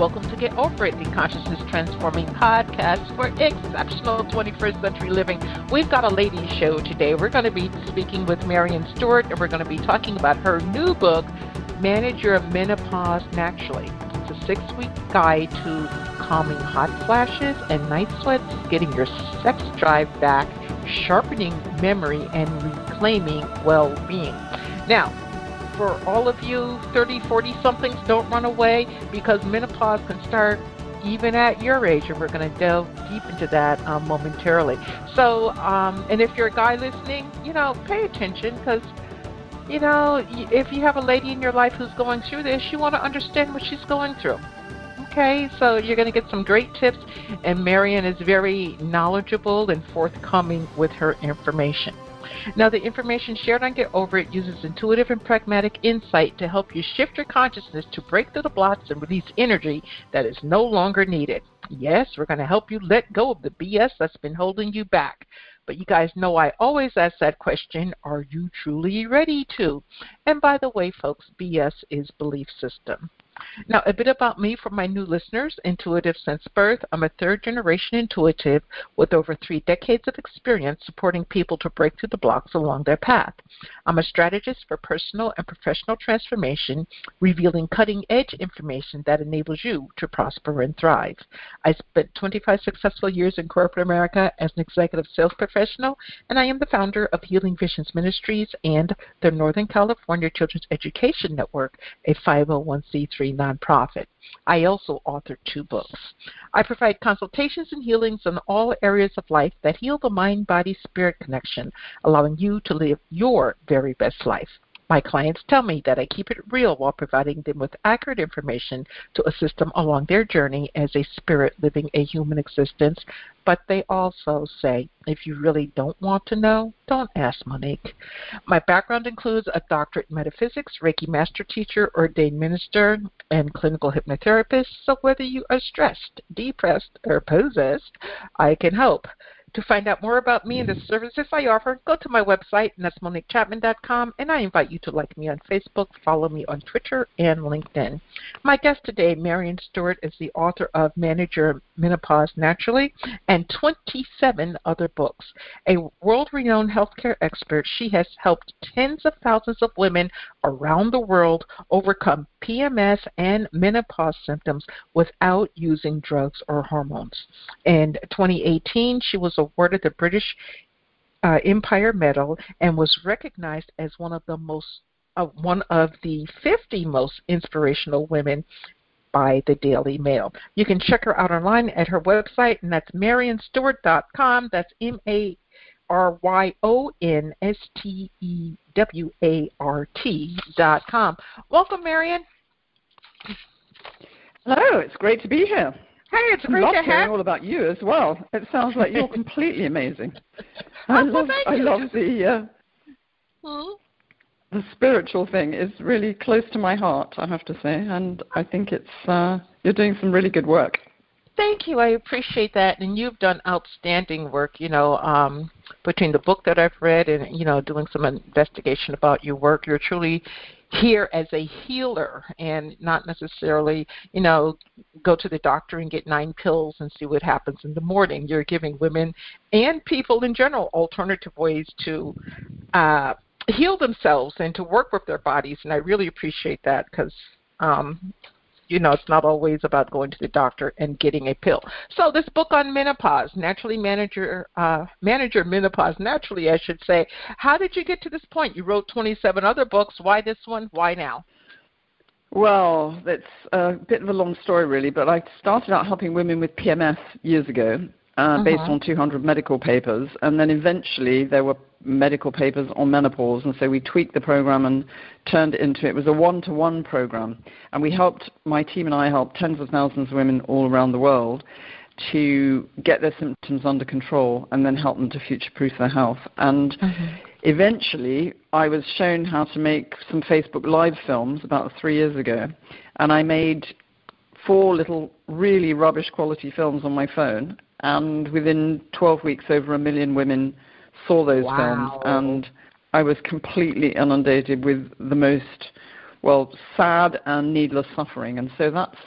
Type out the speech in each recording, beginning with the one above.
Welcome to Get Over It, the consciousness transforming podcast for exceptional 21st century living. We've got a ladies show today. We're going to be speaking with Maryon Stewart, and we're going to be talking about her new book, Manage Your Menopause Naturally. It's a six week guide to calming hot flashes and night sweats, getting your sex drive back, sharpening memory, and reclaiming well being. Now, for all of you 30, 40 somethings, don't run away because menopause can start even at your age, and we're going to delve deep into that um, momentarily. So, um, and if you're a guy listening, you know, pay attention because, you know, if you have a lady in your life who's going through this, you want to understand what she's going through. Okay, so you're going to get some great tips, and Maryon is very knowledgeable and forthcoming with her information. Now, the information shared on Get Over It uses intuitive and pragmatic insight to help you shift your consciousness to break through the blocks and release energy that is no longer needed. Yes, we're going to help you let go of the BS that's been holding you back. But you guys know I always ask that question are you truly ready to? And by the way, folks, BS is belief system. Now, a bit about me for my new listeners intuitive since birth. I'm a third generation intuitive with over three decades of experience supporting people to break through the blocks along their path. I'm a strategist for personal and professional transformation, revealing cutting edge information that enables you to prosper and thrive. I spent 25 successful years in corporate America as an executive sales professional, and I am the founder of Healing Visions Ministries and the Northern California Children's Education Network, a 501c3 nonprofit. I also authored two books. I provide consultations and healings in all areas of life that heal the mind body spirit connection, allowing you to live your very best life. My clients tell me that I keep it real while providing them with accurate information to assist them along their journey as a spirit living a human existence. But they also say, if you really don't want to know, don't ask Monique. My background includes a doctorate in metaphysics, Reiki master teacher, ordained minister, and clinical hypnotherapist. So whether you are stressed, depressed, or possessed, I can help. To find out more about me and the services I offer, go to my website, and that's MoniqueChapman.com, and I invite you to like me on Facebook, follow me on Twitter and LinkedIn. My guest today, Maryon Stewart, is the author of Manage Your Menopause Naturally and 27 other books. A world renowned healthcare expert, she has helped tens of thousands of women around the world overcome PMS and menopause symptoms without using drugs or hormones. In 2018, she was awarded the British uh, Empire Medal and was recognized as one of the most uh, one of the 50 most inspirational women by the Daily Mail. You can check her out online at her website, and that's maryonstewart.com. That's M A R Y O N S T E W A R T dot com. Welcome, Maryon. Hello, it's great to be here. Hey, it's great love to hearing have. all about you as well. It sounds like you're completely amazing. Oh, I love, I you. love the uh, Hmm? the spiritual thing is really close to my heart. I have to say, and I think it's uh, you're doing some really good work. Thank you. I appreciate that, and you've done outstanding work. You know, um, between the book that I've read and you know doing some investigation about your work, you're truly here as a healer and not necessarily, you know, go to the doctor and get nine pills and see what happens in the morning. You're giving women and people in general alternative ways to uh, heal themselves and to work with their bodies, and I really appreciate that because. Um, you know, it's not always about going to the doctor and getting a pill. So this book on menopause, naturally manager, uh, manager menopause naturally, I should say. How did you get to this point? You wrote 27 other books. Why this one? Why now? Well, that's a bit of a long story, really, but I started out helping women with PMS years ago, uh, based Uh-huh. on 200 medical papers, and then eventually there were medical papers on menopause, and so we tweaked the program and turned it into it was a one-to-one program, and we helped my team and I helped tens of thousands of women all around the world to get their symptoms under control and then help them to future-proof their health. And eventually, I was shown how to make some Facebook Live films about three years ago, and I made four little really rubbish quality films on my phone, and within 12 weeks, over a million women saw those Wow. films, and I was completely inundated with the most, well, sad and needless suffering, and so that's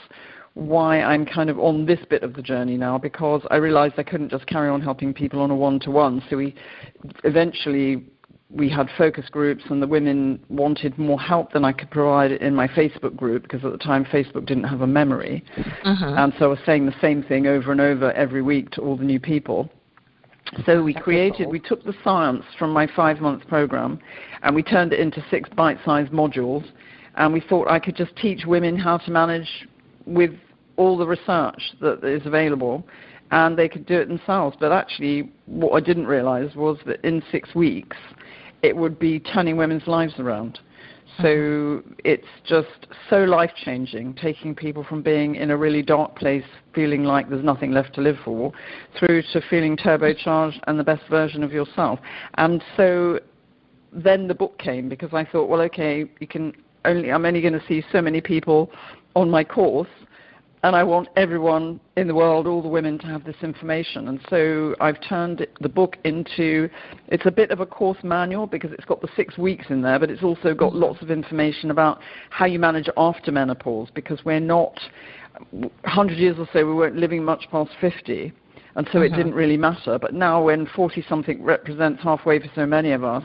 why I'm kind of on this bit of the journey now because I realized I couldn't just carry on helping people on a one to one. So we eventually we had focus groups and the women wanted more help than I could provide in my Facebook group because at the time Facebook didn't have a memory. Mm-hmm. And so I was saying the same thing over and over every week to all the new people. So we created, we took the science from my five month program and we turned it into six bite sized modules. And we thought I could just teach women how to manage with all the research that is available and they could do it themselves. But actually, what I didn't realize was that in six weeks, it would be turning women's lives around. So mm-hmm. it's just so life changing, taking people from being in a really dark place, feeling like there's nothing left to live for, through to feeling turbocharged and the best version of yourself. And so then the book came because I thought, well, okay, you can only I'm only going to see so many people on my course, and I want everyone in the world, all the women, to have this information. And so I've turned the book into it's a bit of a course manual because it's got the six weeks in there, but it's also got mm-hmm. lots of information about how you manage after menopause because we're not 100 years or so we weren't living much past 50 and so it mm-hmm. didn't really matter. But now, when 40 something represents halfway for so many of us,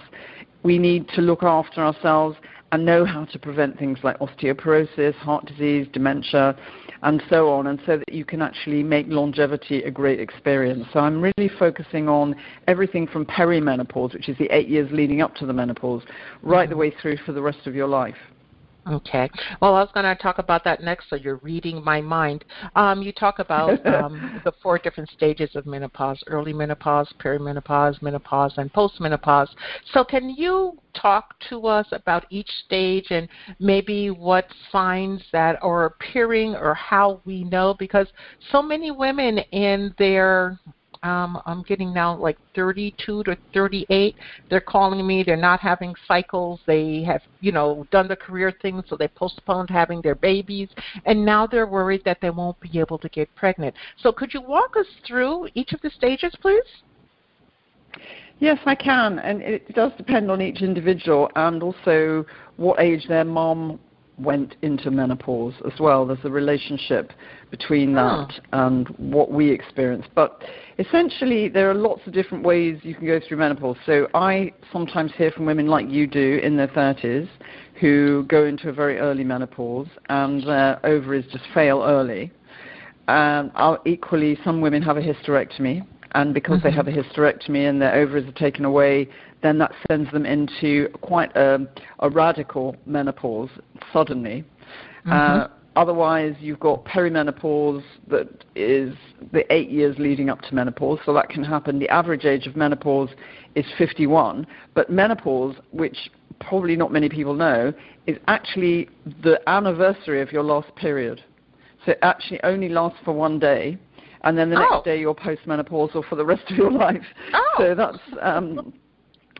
we need to look after ourselves and know how to prevent things like osteoporosis, heart disease, dementia, and so on, and so that you can actually make longevity a great experience. So I'm really focusing on everything from perimenopause, which is the eight years leading up to the menopause, right the way through for the rest of your life. Okay. Well, I was going to talk about that next, so you're reading my mind. Um, you talk about um, the four different stages of menopause early menopause, perimenopause, menopause, and postmenopause. So, can you talk to us about each stage and maybe what signs that are appearing or how we know? Because so many women in their um, I'm getting now like 32 to 38. They're calling me. They're not having cycles. They have, you know, done the career thing, so they postponed having their babies, and now they're worried that they won't be able to get pregnant. So, could you walk us through each of the stages, please? Yes, I can, and it does depend on each individual and also what age their mom went into menopause as well. There's a relationship between that oh. and what we experience. But essentially, there are lots of different ways you can go through menopause. So I sometimes hear from women like you do in their 30s who go into a very early menopause and their ovaries just fail early. Um, equally, some women have a hysterectomy and because mm-hmm. they have a hysterectomy and their ovaries are taken away, then that sends them into quite a, a radical menopause suddenly. Mm-hmm. Uh, otherwise, you've got perimenopause that is the eight years leading up to menopause, so that can happen. The average age of menopause is 51, but menopause, which probably not many people know, is actually the anniversary of your last period. So it actually only lasts for one day and then the oh. next day you're postmenopausal for the rest of your life. Oh. So that's um,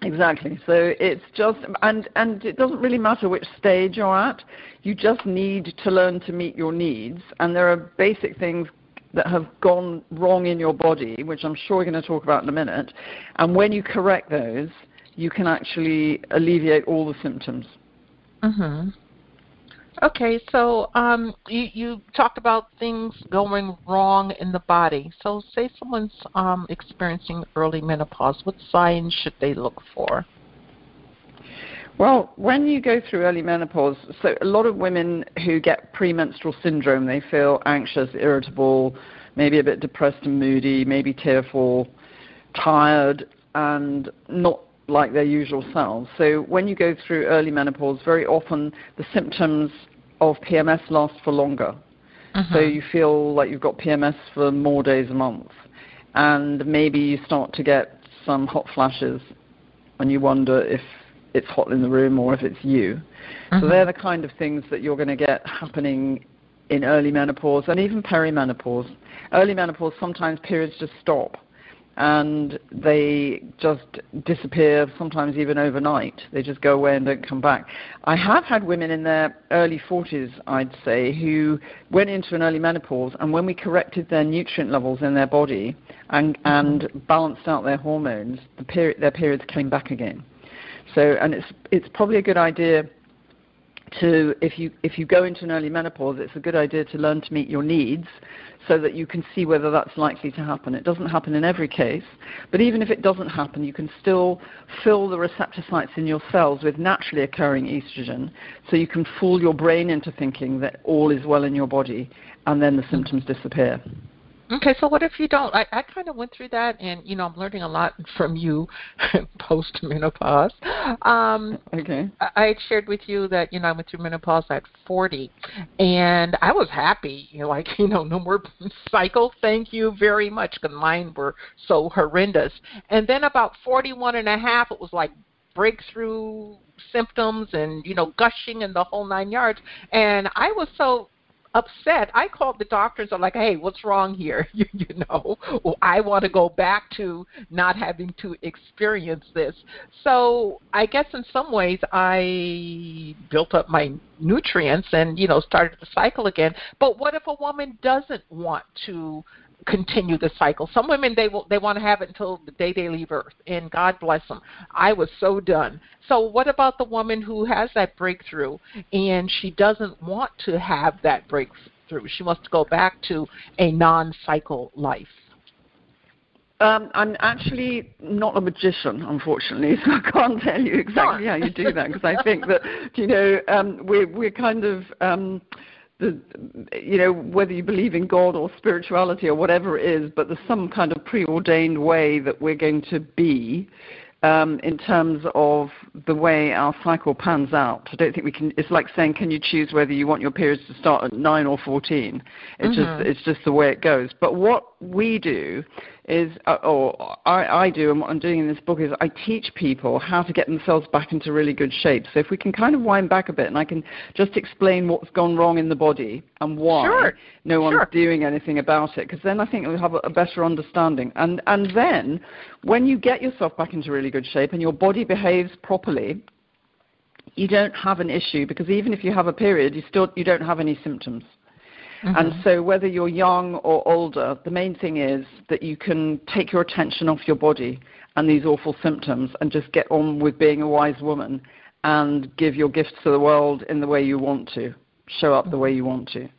exactly. So it's just and and it doesn't really matter which stage you're at. You just need to learn to meet your needs, and there are basic things that have gone wrong in your body, which I'm sure we're going to talk about in a minute. And when you correct those, you can actually alleviate all the symptoms. Mhm. Okay, so um, you, you talked about things going wrong in the body. So, say someone's um, experiencing early menopause, what signs should they look for? Well, when you go through early menopause, so a lot of women who get premenstrual syndrome, they feel anxious, irritable, maybe a bit depressed and moody, maybe tearful, tired, and not like their usual selves. So when you go through early menopause, very often the symptoms of PMS lasts for longer. Uh-huh. So you feel like you've got PMS for more days a month. And maybe you start to get some hot flashes and you wonder if it's hot in the room or if it's you. Uh-huh. So they're the kind of things that you're going to get happening in early menopause and even perimenopause. Early menopause, sometimes periods just stop and they just disappear, sometimes even overnight. They just go away and don't come back. I have had women in their early 40s, I'd say, who went into an early menopause, and when we corrected their nutrient levels in their body and, and mm-hmm. balanced out their hormones, the period, their periods came back again. So, and it's, it's probably a good idea to if you if you go into an early menopause, it's a good idea to learn to meet your needs so that you can see whether that's likely to happen. It doesn't happen in every case, but even if it doesn't happen, you can still fill the receptor sites in your cells with naturally occurring estrogen so you can fool your brain into thinking that all is well in your body and then the symptoms disappear. Okay, so what if you don't? I, I kind of went through that, and you know, I'm learning a lot from you post menopause. Um, okay. I, I shared with you that you know I went through menopause at 40, and I was happy. You know, like you know, no more cycle. Thank you very much, because mine were so horrendous. And then about 41 and a half, it was like breakthrough symptoms and you know gushing and the whole nine yards. And I was so upset. I called the doctors. I'm like, hey, what's wrong here? you, you know, well, I want to go back to not having to experience this. So I guess in some ways I built up my nutrients and you know started the cycle again. But what if a woman doesn't want to continue the cycle. Some women they will they want to have it until the day they leave Earth, and God bless them. I was so done. So what about the woman who has that breakthrough and she doesn't want to have that breakthrough? She wants to go back to a non-cycle life. Um, I'm actually not a magician, unfortunately, so I can't tell you exactly how you do that because I think that you know um, we're we're kind of um, the, you know, whether you believe in God or spirituality or whatever it is, but there's some kind of preordained way that we're going to be um, in terms of the way our cycle pans out. I don't think we can. It's like saying, can you choose whether you want your periods to start at nine or fourteen? It's mm-hmm. just it's just the way it goes. But what we do is, uh, or I, I do, and what I'm doing in this book is I teach people how to get themselves back into really good shape. So if we can kind of wind back a bit, and I can just explain what's gone wrong in the body and why sure. no one's sure. doing anything about it, because then I think we'll have a, a better understanding. And and then when you get yourself back into really good shape and your body behaves properly, you don't have an issue because even if you have a period, you still you don't have any symptoms. Mm-hmm. And so, whether you're young or older, the main thing is that you can take your attention off your body and these awful symptoms and just get on with being a wise woman and give your gifts to the world in the way you want to, show up the way you want to.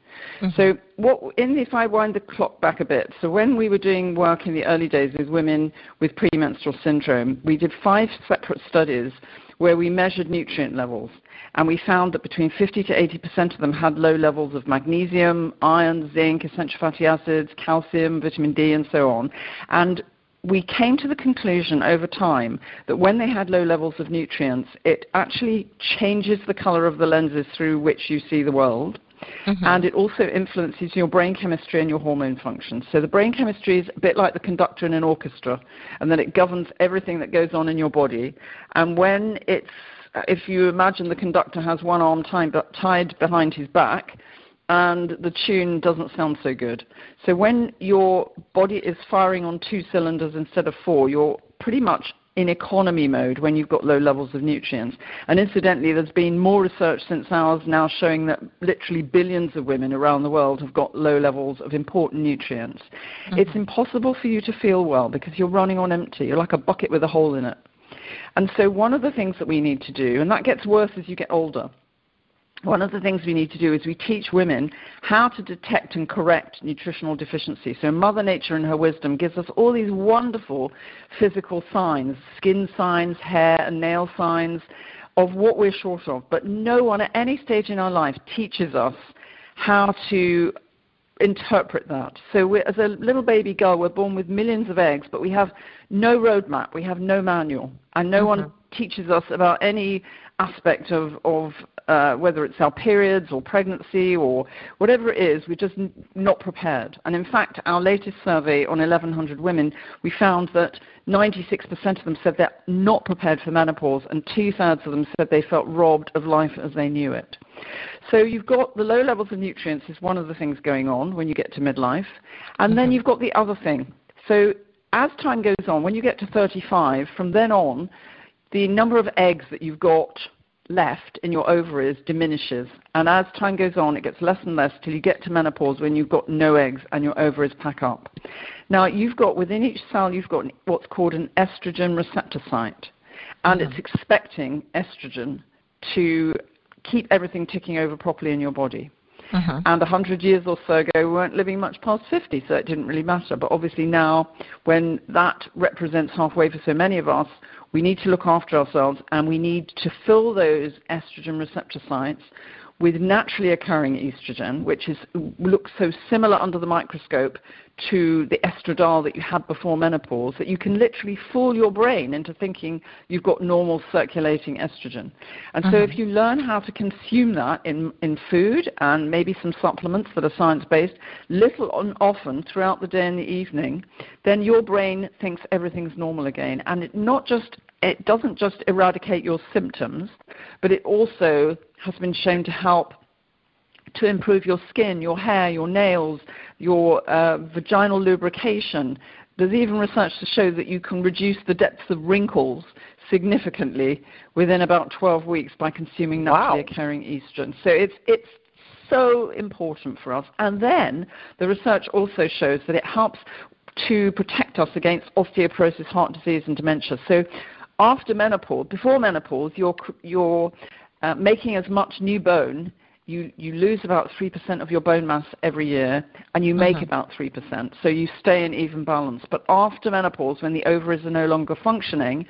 Mm-hmm. So, what in if I wind the clock back a bit? So, when we were doing work in the early days with women with premenstrual syndrome, we did five separate studies where we measured nutrient levels and we found that between 50 to 80% of them had low levels of magnesium, iron, zinc, essential fatty acids, calcium, vitamin D, and so on. And we came to the conclusion over time that when they had low levels of nutrients, it actually changes the color of the lenses through which you see the world. Mm-hmm. And it also influences your brain chemistry and your hormone function. So the brain chemistry is a bit like the conductor in an orchestra, and then it governs everything that goes on in your body. And when it's if you imagine the conductor has one arm tied, tied behind his back, and the tune doesn't sound so good. So when your body is firing on two cylinders instead of four, you're pretty much in economy mode when you've got low levels of nutrients. And incidentally, there's been more research since ours now showing that literally billions of women around the world have got low levels of important nutrients. Mm-hmm. It's impossible for you to feel well because you're running on empty. You're like a bucket with a hole in it. And so one of the things that we need to do, and that gets worse as you get older, one of the things we need to do is we teach women how to detect and correct nutritional deficiency. So Mother Nature in her wisdom gives us all these wonderful physical signs, skin signs, hair and nail signs of what we're short of. But no one at any stage in our life teaches us how to interpret that. So as a little baby girl, we're born with millions of eggs, but we have no roadmap, we have no manual, and no mm-hmm. one teaches us about any aspect of, of uh, whether it's our periods or pregnancy or whatever it is, we're just n- not prepared. And in fact, our latest survey on 1,100 women, we found that 96% of them said they're not prepared for menopause, and two thirds of them said they felt robbed of life as they knew it. So you've got the low levels of nutrients is one of the things going on when you get to midlife, and mm-hmm. then you've got the other thing. So as time goes on, when you get to 35, from then on, the number of eggs that you've got left in your ovaries diminishes. And as time goes on, it gets less and less till you get to menopause when you've got no eggs and your ovaries pack up. Now, you've got within each cell, you've got what's called an estrogen receptor site. And mm-hmm. it's expecting estrogen to keep everything ticking over properly in your body. Uh-huh. And hundred years or so ago, we weren't living much past 50, so it didn't really matter. But obviously now, when that represents halfway for so many of us, we need to look after ourselves and we need to fill those estrogen receptor sites with naturally occurring estrogen, which is, looks so similar under the microscope to the estradiol that you had before menopause that you can literally fool your brain into thinking you've got normal circulating estrogen. And so Mhm. if you learn how to consume that in, in food and maybe some supplements that are science based, little and often throughout the day and the evening, then your brain thinks everything's normal again. And it not just it doesn't just eradicate your symptoms, but it also has been shown to help to improve your skin, your hair, your nails, your uh, vaginal lubrication. There's even research to show that you can reduce the depth of wrinkles significantly within about 12 weeks by consuming naturally Wow. occurring estrogen. So it's it's so important for us. And then the research also shows that it helps to protect us against osteoporosis, heart disease, and dementia. So after menopause, before menopause, you're you're uh, making as much new bone. You you lose about three percent of your bone mass every year, and you make Mhm. about three percent. So you stay in even balance. But after menopause, when the ovaries are no longer functioning,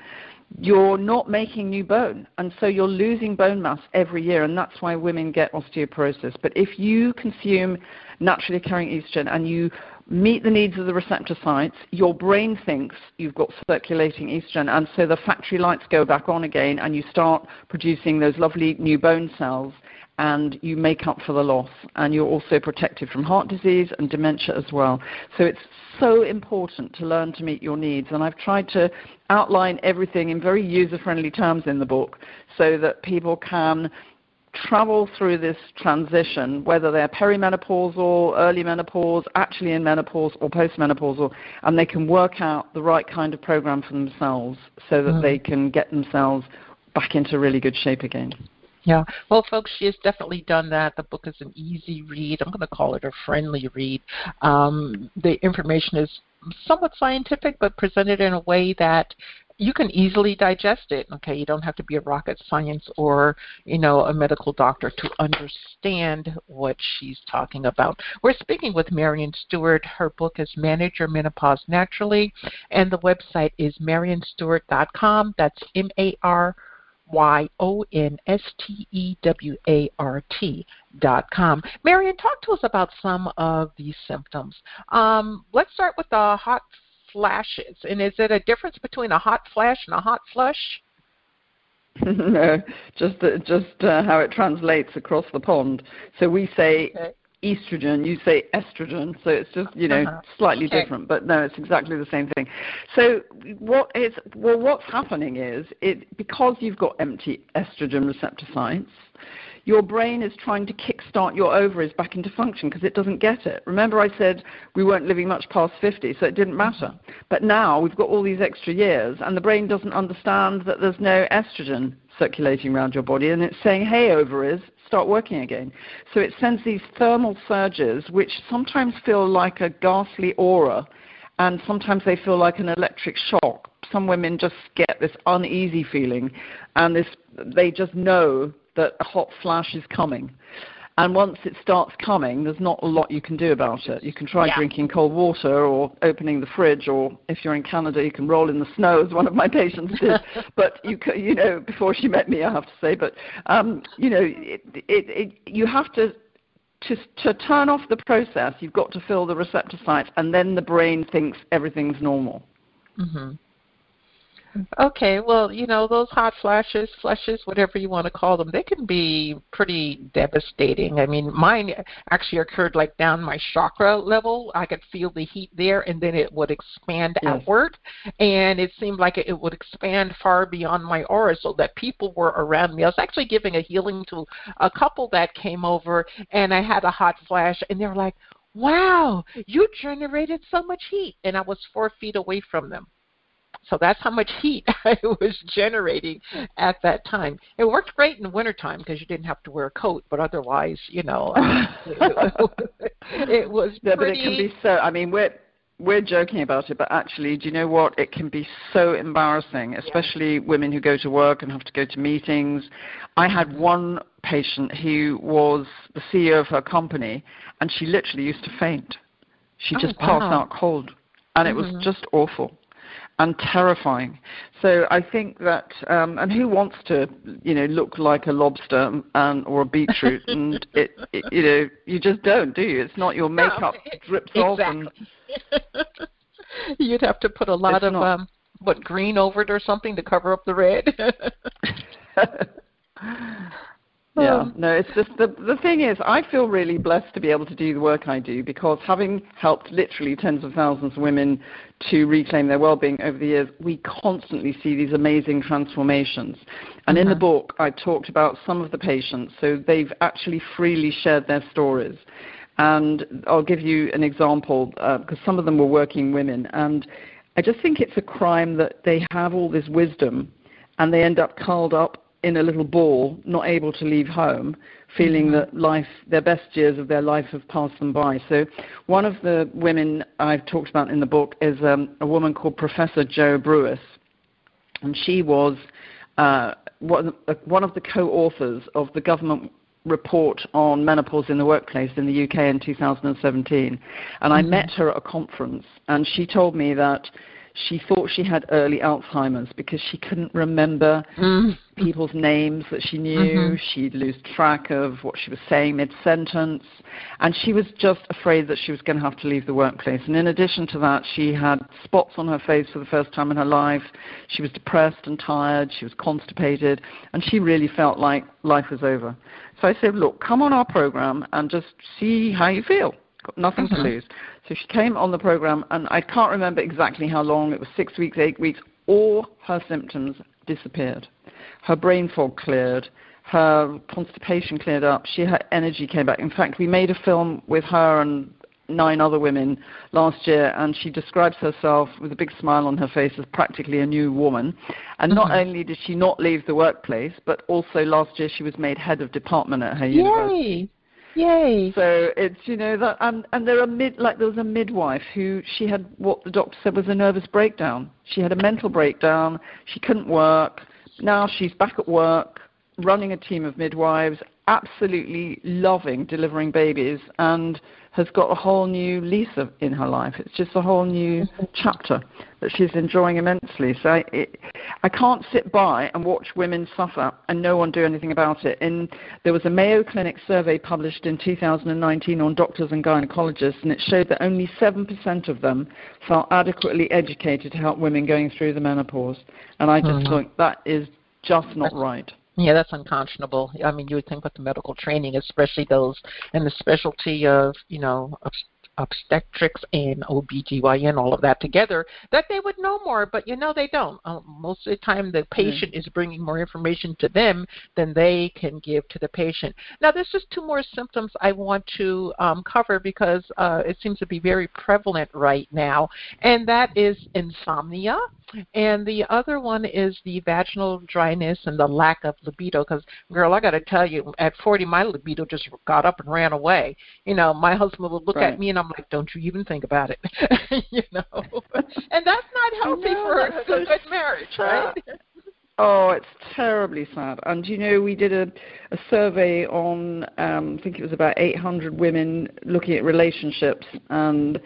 you're not making new bone, and so you're losing bone mass every year, and that's why women get osteoporosis. But if you consume naturally occurring estrogen and you meet the needs of the receptor sites, your brain thinks you've got circulating estrogen, and so the factory lights go back on again, and you start producing those lovely new bone cells, and you make up for the loss, and you're also protected from heart disease and dementia as well. So it's so important to learn to meet your needs, and I've tried to outline everything in very user-friendly terms in the book, so that people can travel through this transition, whether they're perimenopausal, early menopause, actually in menopause, or postmenopausal, and they can work out the right kind of program for themselves so that Mm. they can get themselves back into really good shape again. Yeah. Well, folks, she has definitely done that. The book is an easy read. I'm going to call it a friendly read. Um, the information is somewhat scientific, but presented in a way that you can easily digest it. Okay, you don't have to be a rocket science or you know a medical doctor to understand what she's talking about. We're speaking with Maryon Stewart. Her book is Manage Your Menopause Naturally, and the website is maryonstewart.com. That's M A R Y O N S T E W A R T dot com. Maryon, talk to us about some of these symptoms. Um, let's start with the hot flashes. And is it a difference between a hot flash and a hot flush? no, just uh, just uh, how it translates across the pond. So we say Okay. estrogen, you say estrogen. So it's just you know Uh-huh. slightly Okay. different, but no, it's exactly the same thing. So what is well, what's happening is it because you've got empty estrogen receptor sites. Your brain is trying to kickstart your ovaries back into function because it doesn't get it. Remember, I said we weren't living much past 50, so it didn't matter. Mm-hmm. But now we've got all these extra years, and the brain doesn't understand that there's no estrogen circulating around your body, and it's saying, hey, ovaries, start working again. So it sends these thermal surges, which sometimes feel like a ghastly aura, and sometimes they feel like an electric shock. Some women just get this uneasy feeling, and this they just know that a hot flash is coming. And once it starts coming, there's not a lot you can do about it. You can try Yeah. drinking cold water or opening the fridge, or if you're in Canada, you can roll in the snow, as one of my patients did. but you, you know, before she met me, I have to say. But um, you know, it, it, it, you have to to to turn off the process. You've got to fill the receptor sites, and then the brain thinks everything's normal. Mm-hmm. Okay, well, you know, those hot flashes, flushes, whatever you want to call them, they can be pretty devastating. I mean, mine actually occurred like down my chakra level. I could feel the heat there, and then it would expand Yes. outward. And it seemed like it would expand far beyond my aura so that people were around me. I was actually giving a healing to a couple that came over, and I had a hot flash, and they were like, wow, you generated so much heat. And I was four feet away from them. So that's how much heat I was generating at that time. It worked great in the wintertime because you didn't have to wear a coat, but otherwise, you know, it, was Yeah, but it can be so. I mean, we're we're joking about it, but actually, do you know what? It can be so embarrassing, especially women who go to work and have to go to meetings. I had one patient who was the CEO of her company, and she literally used to faint. She oh, just wow. passed out cold, and mm-hmm. it was just awful and terrifying. So I think that, um, and who wants to, you know, look like a lobster and or a beetroot? and it, it, you know, you just don't, do you? It's not your makeup no, drips exactly. off. And You'd have to put a lot of not. um, what green over it or something to cover up the red. Yeah, no, it's just the the thing is, I feel really blessed to be able to do the work I do because having helped literally tens of thousands of women to reclaim their well-being over the years, we constantly see these amazing transformations. And in the Mhm. book, I talked about some of the patients, so they've actually freely shared their stories. And I'll give you an example uh, because some of them were working women, and I just think it's a crime that they have all this wisdom and they end up curled up in a little ball, not able to leave home, feeling Mhm. that life, their best years of their life have passed them by. So, one of the women I've talked about in the book is um, a woman called Professor Jo Brewis, and she was uh, one one of the co-authors of the government report on menopause in the workplace in the UK in 2017. And I Mhm. met her at a conference, and she told me that she thought she had early Alzheimer's because she couldn't remember Mm. people's names that she knew. Mhm. She'd lose track of what she was saying mid sentence. And she was just afraid that she was going to have to leave the workplace. And in addition to that, she had spots on her face for the first time in her life. She was depressed and tired. She was constipated. And she really felt like life was over. So I said, look, come on our program and just see how you feel. Got nothing Mhm. to lose. So she came on the program, and I can't remember exactly how long. It was six weeks, eight weeks. All her symptoms disappeared. Her brain fog cleared. Her constipation cleared up. She her energy came back. In fact, we made a film with her and nine other women last year, and she describes herself with a big smile on her face as practically a new woman. And not Mhm. only did she not leave the workplace, but also last year she was made head of department at her university. Yay! So it's you know that and and there are mid like there was a midwife who she had what the doctor said was a nervous breakdown. She had a mental breakdown. She couldn't work. Now she's back at work, running a team of midwives, absolutely loving delivering babies, and has got a whole new lease of, in her life. It's just a whole new mm-hmm. chapter that she's enjoying immensely. So it, I can't sit by and watch women suffer and no one do anything about it. And there was a Mayo Clinic survey published in 2019 on doctors and gynecologists, and it showed that only 7% of them felt adequately educated to help women going through the menopause. And I just Mhm. think that is just not right. Yeah, that's unconscionable. I mean, you would think with the medical training, especially those in the specialty of, you know, obstetrics and OBGYN, all of that together, that they would know more, but you know they don't. Um, most of the time, the patient is bringing more information to them than they can give to the patient. Now, there's just two more symptoms I want to um, cover because uh, it seems to be very prevalent right now, and that is insomnia. And the other one is the vaginal dryness and the lack of libido. Because, girl, I got to tell you, at 40, my libido just got up and ran away. You know, my husband would look Right. at me and I'm like, don't you even think about it. you know, and that's not healthy know, for a good so marriage, right? Oh, it's terribly sad. And you know, we did a, a survey on, um, I think it was about 800 women looking at relationships, and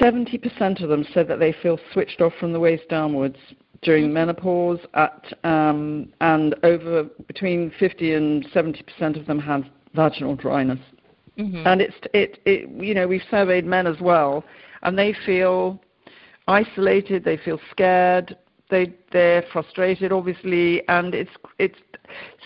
70% of them said that they feel switched off from the waist downwards during menopause, at, um, and over between 50 and 70% of them had vaginal dryness. Mm-hmm. And it's it, it you know we've surveyed men as well, and they feel isolated, they feel scared, they they're frustrated obviously, and it's it's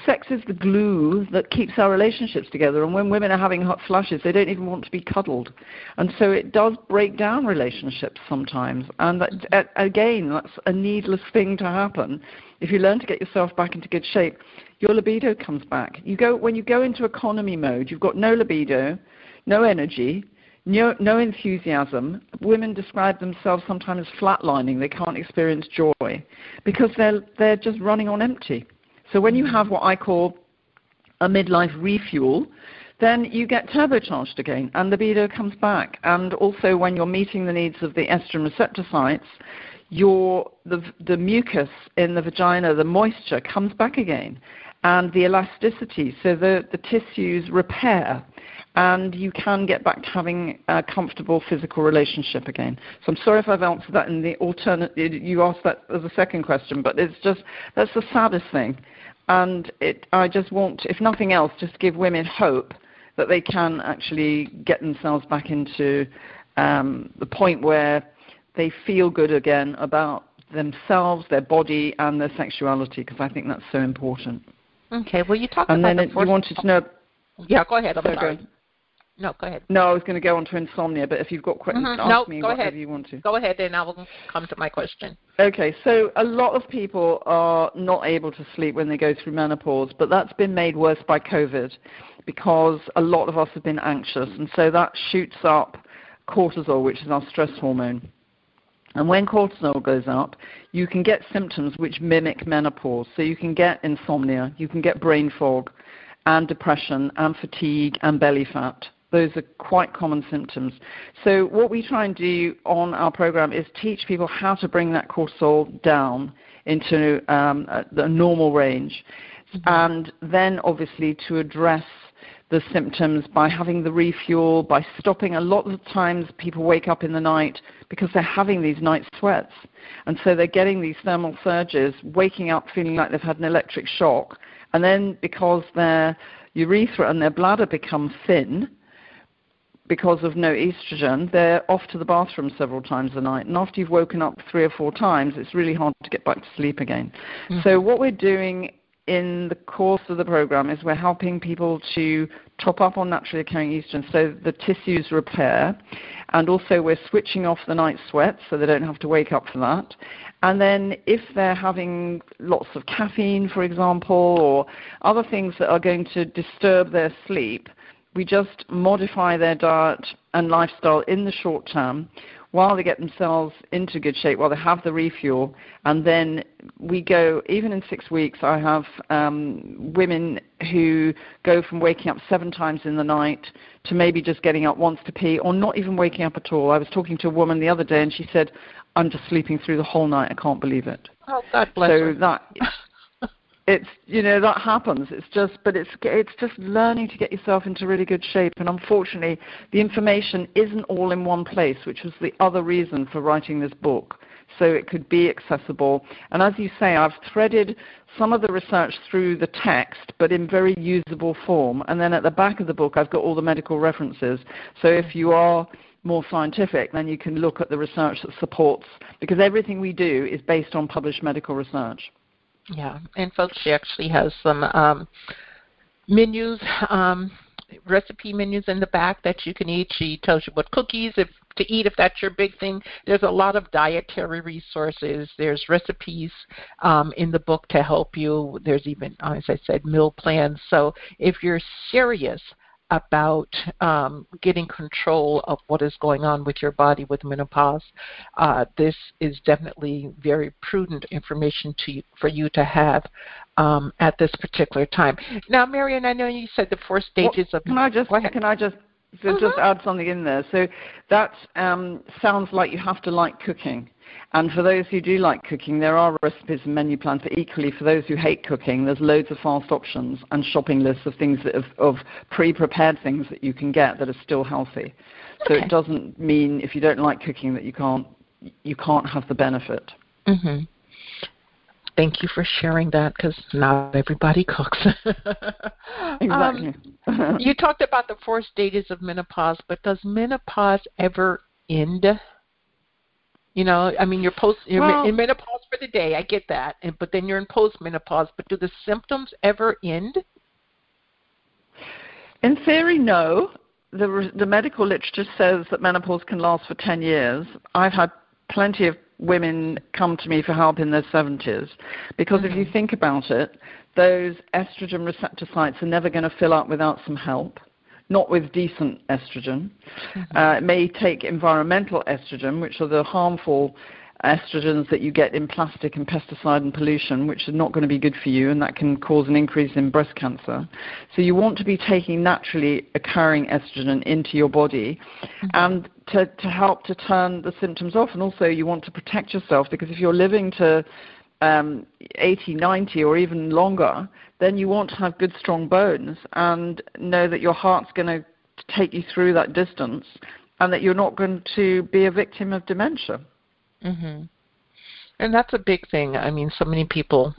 sex is the glue that keeps our relationships together. And when women are having hot flushes, they don't even want to be cuddled, and so it does break down relationships sometimes. And that, again, that's a needless thing to happen. If you learn to get yourself back into good shape, your libido comes back. You go when you go into economy mode, you've got no libido, no energy, no, no enthusiasm. Women describe themselves sometimes as flatlining. They can't experience joy because they're they're just running on empty. So when you have what I call a midlife refuel, then you get turbocharged again, and libido comes back. And also, when you're meeting the needs of the estrogen receptor sites, your the the mucus in the vagina, the moisture comes back again, and the elasticity, so the, the tissues repair and you can get back to having a comfortable physical relationship again. So I'm sorry if I've answered that in the alternate. You asked that as a second question, but it's just that's the saddest thing, and it. I just want, if nothing else, just give women hope that they can actually get themselves back into um, the point where they feel good again about themselves, their body, and their sexuality, because I think that's so important. Okay. Well, you talked and about then the you wanted to know. Yeah, go ahead. I'm Sorry, sorry. No, go ahead. No, I was going to go on to insomnia, but if you've got questions, Mhm. ask No, me go whatever ahead. you want to. Go ahead, and I will come to my question. Okay, so a lot of people are not able to sleep when they go through menopause, but that's been made worse by COVID because a lot of us have been anxious, and so that shoots up cortisol, which is our stress hormone. And when cortisol goes up, you can get symptoms which mimic menopause. So you can get insomnia, you can get brain fog, and depression, and fatigue, and belly fat. Those are quite common symptoms. So what we try and do on our program is teach people how to bring that cortisol down into um, a, the normal range, and then obviously to address the symptoms by having the refuel, by stopping. A lot of times people wake up in the night because they're having these night sweats. And so they're getting these thermal surges, waking up feeling like they've had an electric shock. And then because their urethra and their bladder become thin, because of no estrogen, they're off to the bathroom several times a night. And after you've woken up three or four times, it's really hard to get back to sleep again. Mm-hmm. So, what we're doing in the course of the program is we're helping people to top up on naturally occurring estrogen so the tissues repair. And also, we're switching off the night sweats so they don't have to wake up for that. And then, if they're having lots of caffeine, for example, or other things that are going to disturb their sleep, we just modify their diet and lifestyle in the short term while they get themselves into good shape, while they have the refuel, and then we go, even in six weeks, I have um, women who go from waking up seven times in the night to maybe just getting up once to pee or not even waking up at all. I was talking to a woman the other day and she said, I'm just sleeping through the whole night. I can't believe it. Oh, God bless so her. that it's you know that happens. It's just but it's it's just learning to get yourself into really good shape. And unfortunately the information isn't all in one place which was the other reason for writing this book. So it could be accessible. And as you say i've threaded some of the research through the text but in very usable form. And then at the back of the book i've got all the medical references. So if you are more scientific, then you can look at the research that supports, because everything we do is based on published medical research. Yeah, and folks, she actually has some um, menus, um, recipe menus in the back that you can eat. She tells you what cookies if to eat if that's your big thing. There's a lot of dietary resources. There's recipes um, in the book to help you. There's even, as I said, meal plans. So if you're serious about um, getting control of what is going on with your body with menopause. Uh, this is definitely very prudent information to for you to have um, at this particular time. Now, Maryon, I know you said the four stages well, of. Can I just can I just so just add something in there? So that um, sounds like you have to like cooking. And for those who do like cooking, there are recipes and menu plans. But equally, for those who hate cooking, there's loads of fast options and shopping lists of things that have, of pre-prepared things that you can get that are still healthy. So Okay. it doesn't mean if you don't like cooking that you can't you can't have the benefit. hmm Thank you for sharing that because not everybody cooks. Exactly. Um, you talked about the four stages of menopause, but does menopause ever end? You know, I mean, you're post you're Well- in menopause for the day. I get that, and but then you're in postmenopause. But do the symptoms ever end? In theory, no. The, the medical literature says that menopause can last for 10 years. I've had plenty of women come to me for help in their 70s because if you mm-hmm. think about it, those estrogen receptor sites are never going to fill up without some help. Not with decent estrogen. Uh, it may take environmental estrogen, which are the harmful estrogens that you get in plastic and pesticide and pollution, which are not going to be good for you, and that can cause an increase in breast cancer. So you want to be taking naturally occurring estrogen into your body, and to, to help to turn the symptoms off. And also, you want to protect yourself because if you're living to um, 80, 90, or even longer, then you want to have good, strong bones and know that your heart's going to take you through that distance and that you're not going to be a victim of dementia. Mm-hmm. And that's a big thing. I mean, so many people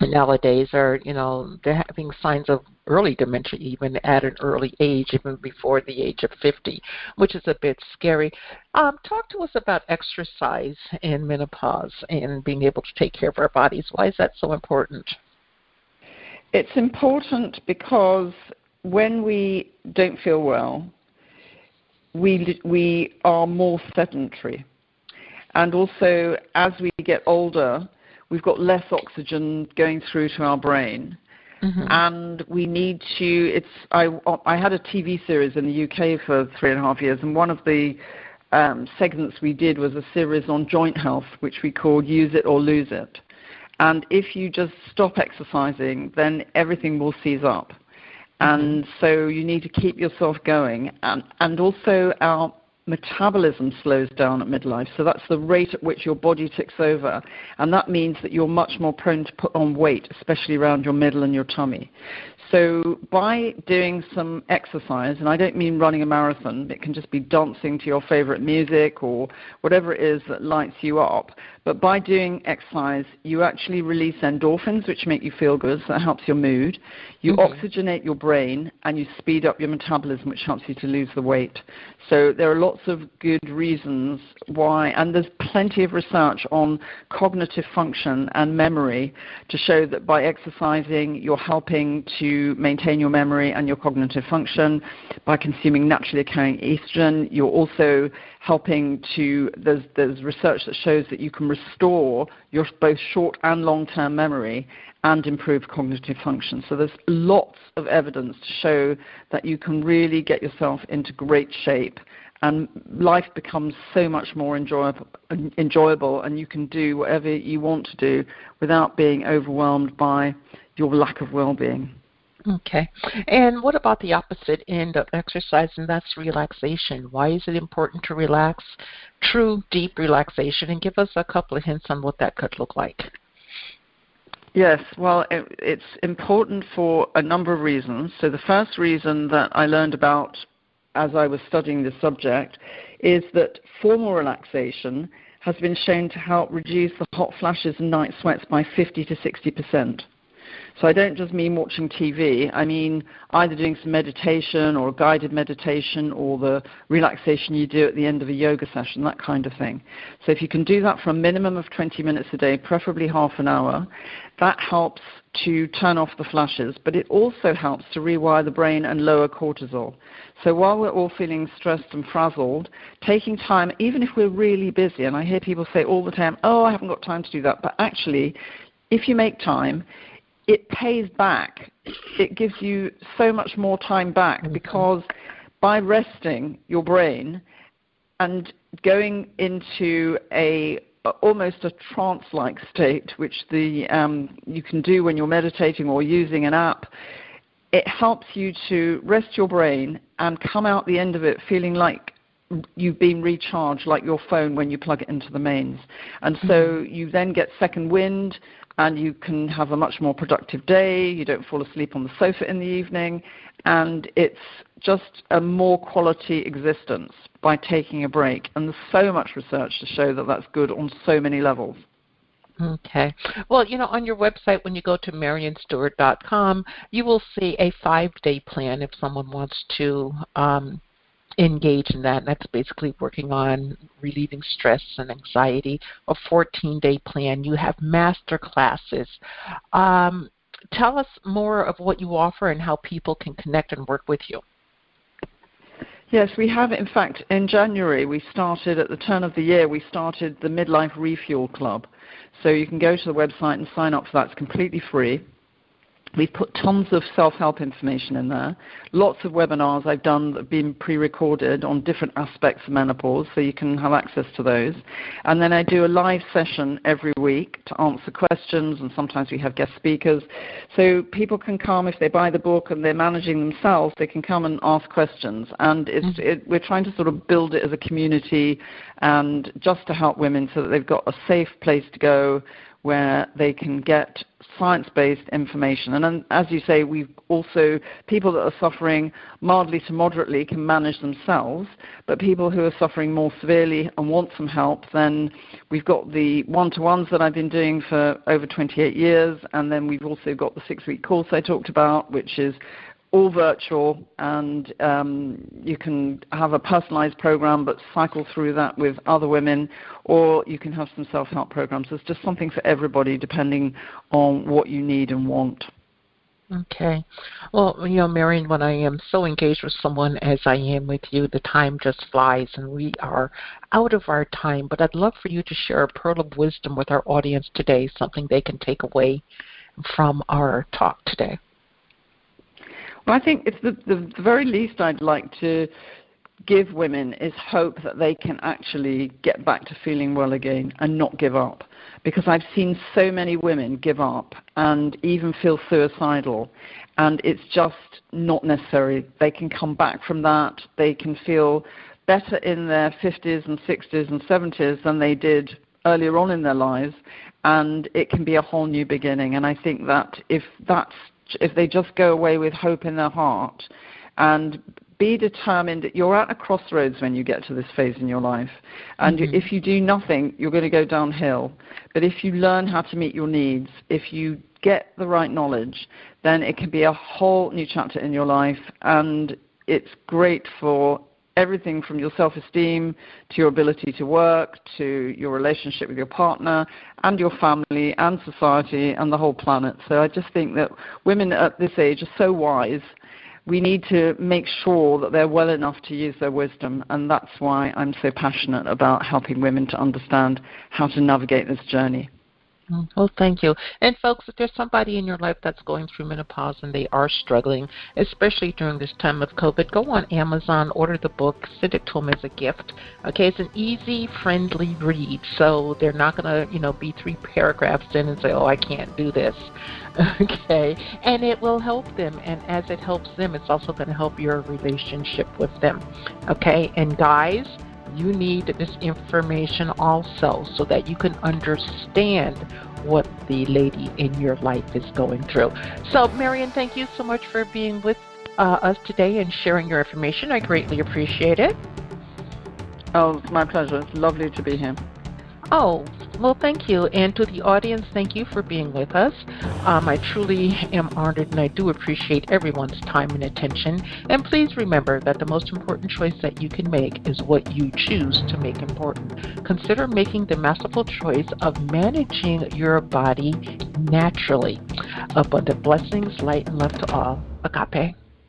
nowadays are, you know, they're having signs of early dementia even at an early age, even before the age of 50, which is a bit scary. Um, talk to us about exercise in menopause and being able to take care of our bodies. Why is that so important? It's important because when we don't feel well, we, we are more sedentary. And also, as we get older, we've got less oxygen going through to our brain. Mm-hmm. And we need to. It's. I. I had a TV series in the UK for three and a half years, and one of the um, segments we did was a series on joint health, which we called "Use It or Lose It." And if you just stop exercising, then everything will seize up. Mm-hmm. And so you need to keep yourself going. And, and also, our metabolism slows down at midlife. So that's the rate at which your body ticks over. And that means that you're much more prone to put on weight, especially around your middle and your tummy. So by doing some exercise, and I don't mean running a marathon, it can just be dancing to your favorite music or whatever it is that lights you up. But by doing exercise, you actually release endorphins, which make you feel good, so that helps your mood. You mm-hmm. oxygenate your brain, and you speed up your metabolism, which helps you to lose the weight. So there are lots of good reasons why, and there's plenty of research on cognitive function and memory to show that by exercising, you're helping to maintain your memory and your cognitive function. By consuming naturally occurring estrogen, you're also helping to, there's, there's research that shows that you can restore your both short and long term memory and improve cognitive function. So there's lots of evidence to show that you can really get yourself into great shape and life becomes so much more enjoyable, enjoyable and you can do whatever you want to do without being overwhelmed by your lack of well-being. Okay. And what about the opposite end of exercise, and that's relaxation? Why is it important to relax? True, deep relaxation, and give us a couple of hints on what that could look like. Yes, well, it, it's important for a number of reasons. So, the first reason that I learned about as I was studying this subject is that formal relaxation has been shown to help reduce the hot flashes and night sweats by 50 to 60 percent. So I don't just mean watching TV. I mean either doing some meditation or a guided meditation or the relaxation you do at the end of a yoga session, that kind of thing. So if you can do that for a minimum of 20 minutes a day, preferably half an hour, that helps to turn off the flashes, but it also helps to rewire the brain and lower cortisol. So while we're all feeling stressed and frazzled, taking time, even if we're really busy, and I hear people say all the time, oh, I haven't got time to do that, but actually, if you make time, it pays back. It gives you so much more time back mm-hmm. because by resting your brain and going into a almost a trance-like state, which the um, you can do when you're meditating or using an app. It helps you to rest your brain and come out the end of it feeling like you've been recharged, like your phone when you plug it into the mains. And so mm-hmm. you then get second wind and you can have a much more productive day. You don't fall asleep on the sofa in the evening, and it's just a more quality existence by taking a break. And there's so much research to show that that's good on so many levels. Okay. Well, you know, on your website, when you go to maryonstewart.com, you will see a five day plan if someone wants to um, engage in that. And that's basically working on relieving stress and anxiety. A 14 day plan. You have master classes. Um, tell us more of what you offer and how people can connect and work with you. Yes, we have. In fact, in January, we started at the turn of the year, we started the Midlife Refuel Club. So you can go to the website and sign up for that. It's completely free. We've put tons of self-help information in there. Lots of webinars I've done that have been pre-recorded on different aspects of menopause, so you can have access to those. And then I do a live session every week to answer questions, and sometimes we have guest speakers. So people can come if they buy the book and they're managing themselves. They can come and ask questions. And mm-hmm. it, we're trying to sort of build it as a community, and just to help women so that they've got a safe place to go where they can get science-based information. And as you say, we've also people that are suffering mildly to moderately can manage themselves, but people who are suffering more severely and want some help, then we've got the one-to-ones that I've been doing for over 28 years, and then we've also got the six-week course I talked about, which is all virtual, and um, you can have a personalized program but cycle through that with other women, or you can have some self help programs. There's just something for everybody depending on what you need and want. Okay. Well, you know, Maryon, when I am so engaged with someone as I am with you, the time just flies and we are out of our time. But I'd love for you to share a pearl of wisdom with our audience today, something they can take away from our talk today. Well, I think it's the, the, the very least I'd like to give women is hope that they can actually get back to feeling well again and not give up. Because I've seen so many women give up and even feel suicidal, and it's just not necessary. They can come back from that. They can feel better in their 50s and 60s and 70s than they did earlier on in their lives, and it can be a whole new beginning. And I think that if that's if they just go away with hope in their heart and be determined that you're at a crossroads when you get to this phase in your life. And mm-hmm. if you do nothing, you're going to go downhill. But if you learn how to meet your needs, if you get the right knowledge, then it can be a whole new chapter in your life. And it's great for everything from your self esteem to your ability to work to your relationship with your partner and your family and society and the whole planet. So I just think that women at this age are so wise. We need to make sure that they're well enough to use their wisdom, and that's why I'm so passionate about helping women to understand how to navigate this journey. Mm, well, thank you. And folks, if there's somebody in your life that's going through menopause and they are struggling, especially during this time of COVID, go on Amazon, order the book, send it to them as a gift. Okay, it's an easy, friendly read, so they're not going to, you know, be three paragraphs in and say, "Oh, I can't do this." Okay, and it will help them, and as it helps them, it's also going to help your relationship with them. Okay, and guys you need this information also so that you can understand what the lady in your life is going through. So, Maryon, thank you so much for being with uh, us today and sharing your information. I greatly appreciate it. Oh, it's my pleasure. It's lovely to be here. Oh, well, thank you. And to the audience, thank you for being with us. Um, I truly am honored and I do appreciate everyone's time and attention. And please remember that the most important choice that you can make is what you choose to make important. Consider making the masterful choice of managing your body naturally. Abundant blessings, light, and love to all. Agape.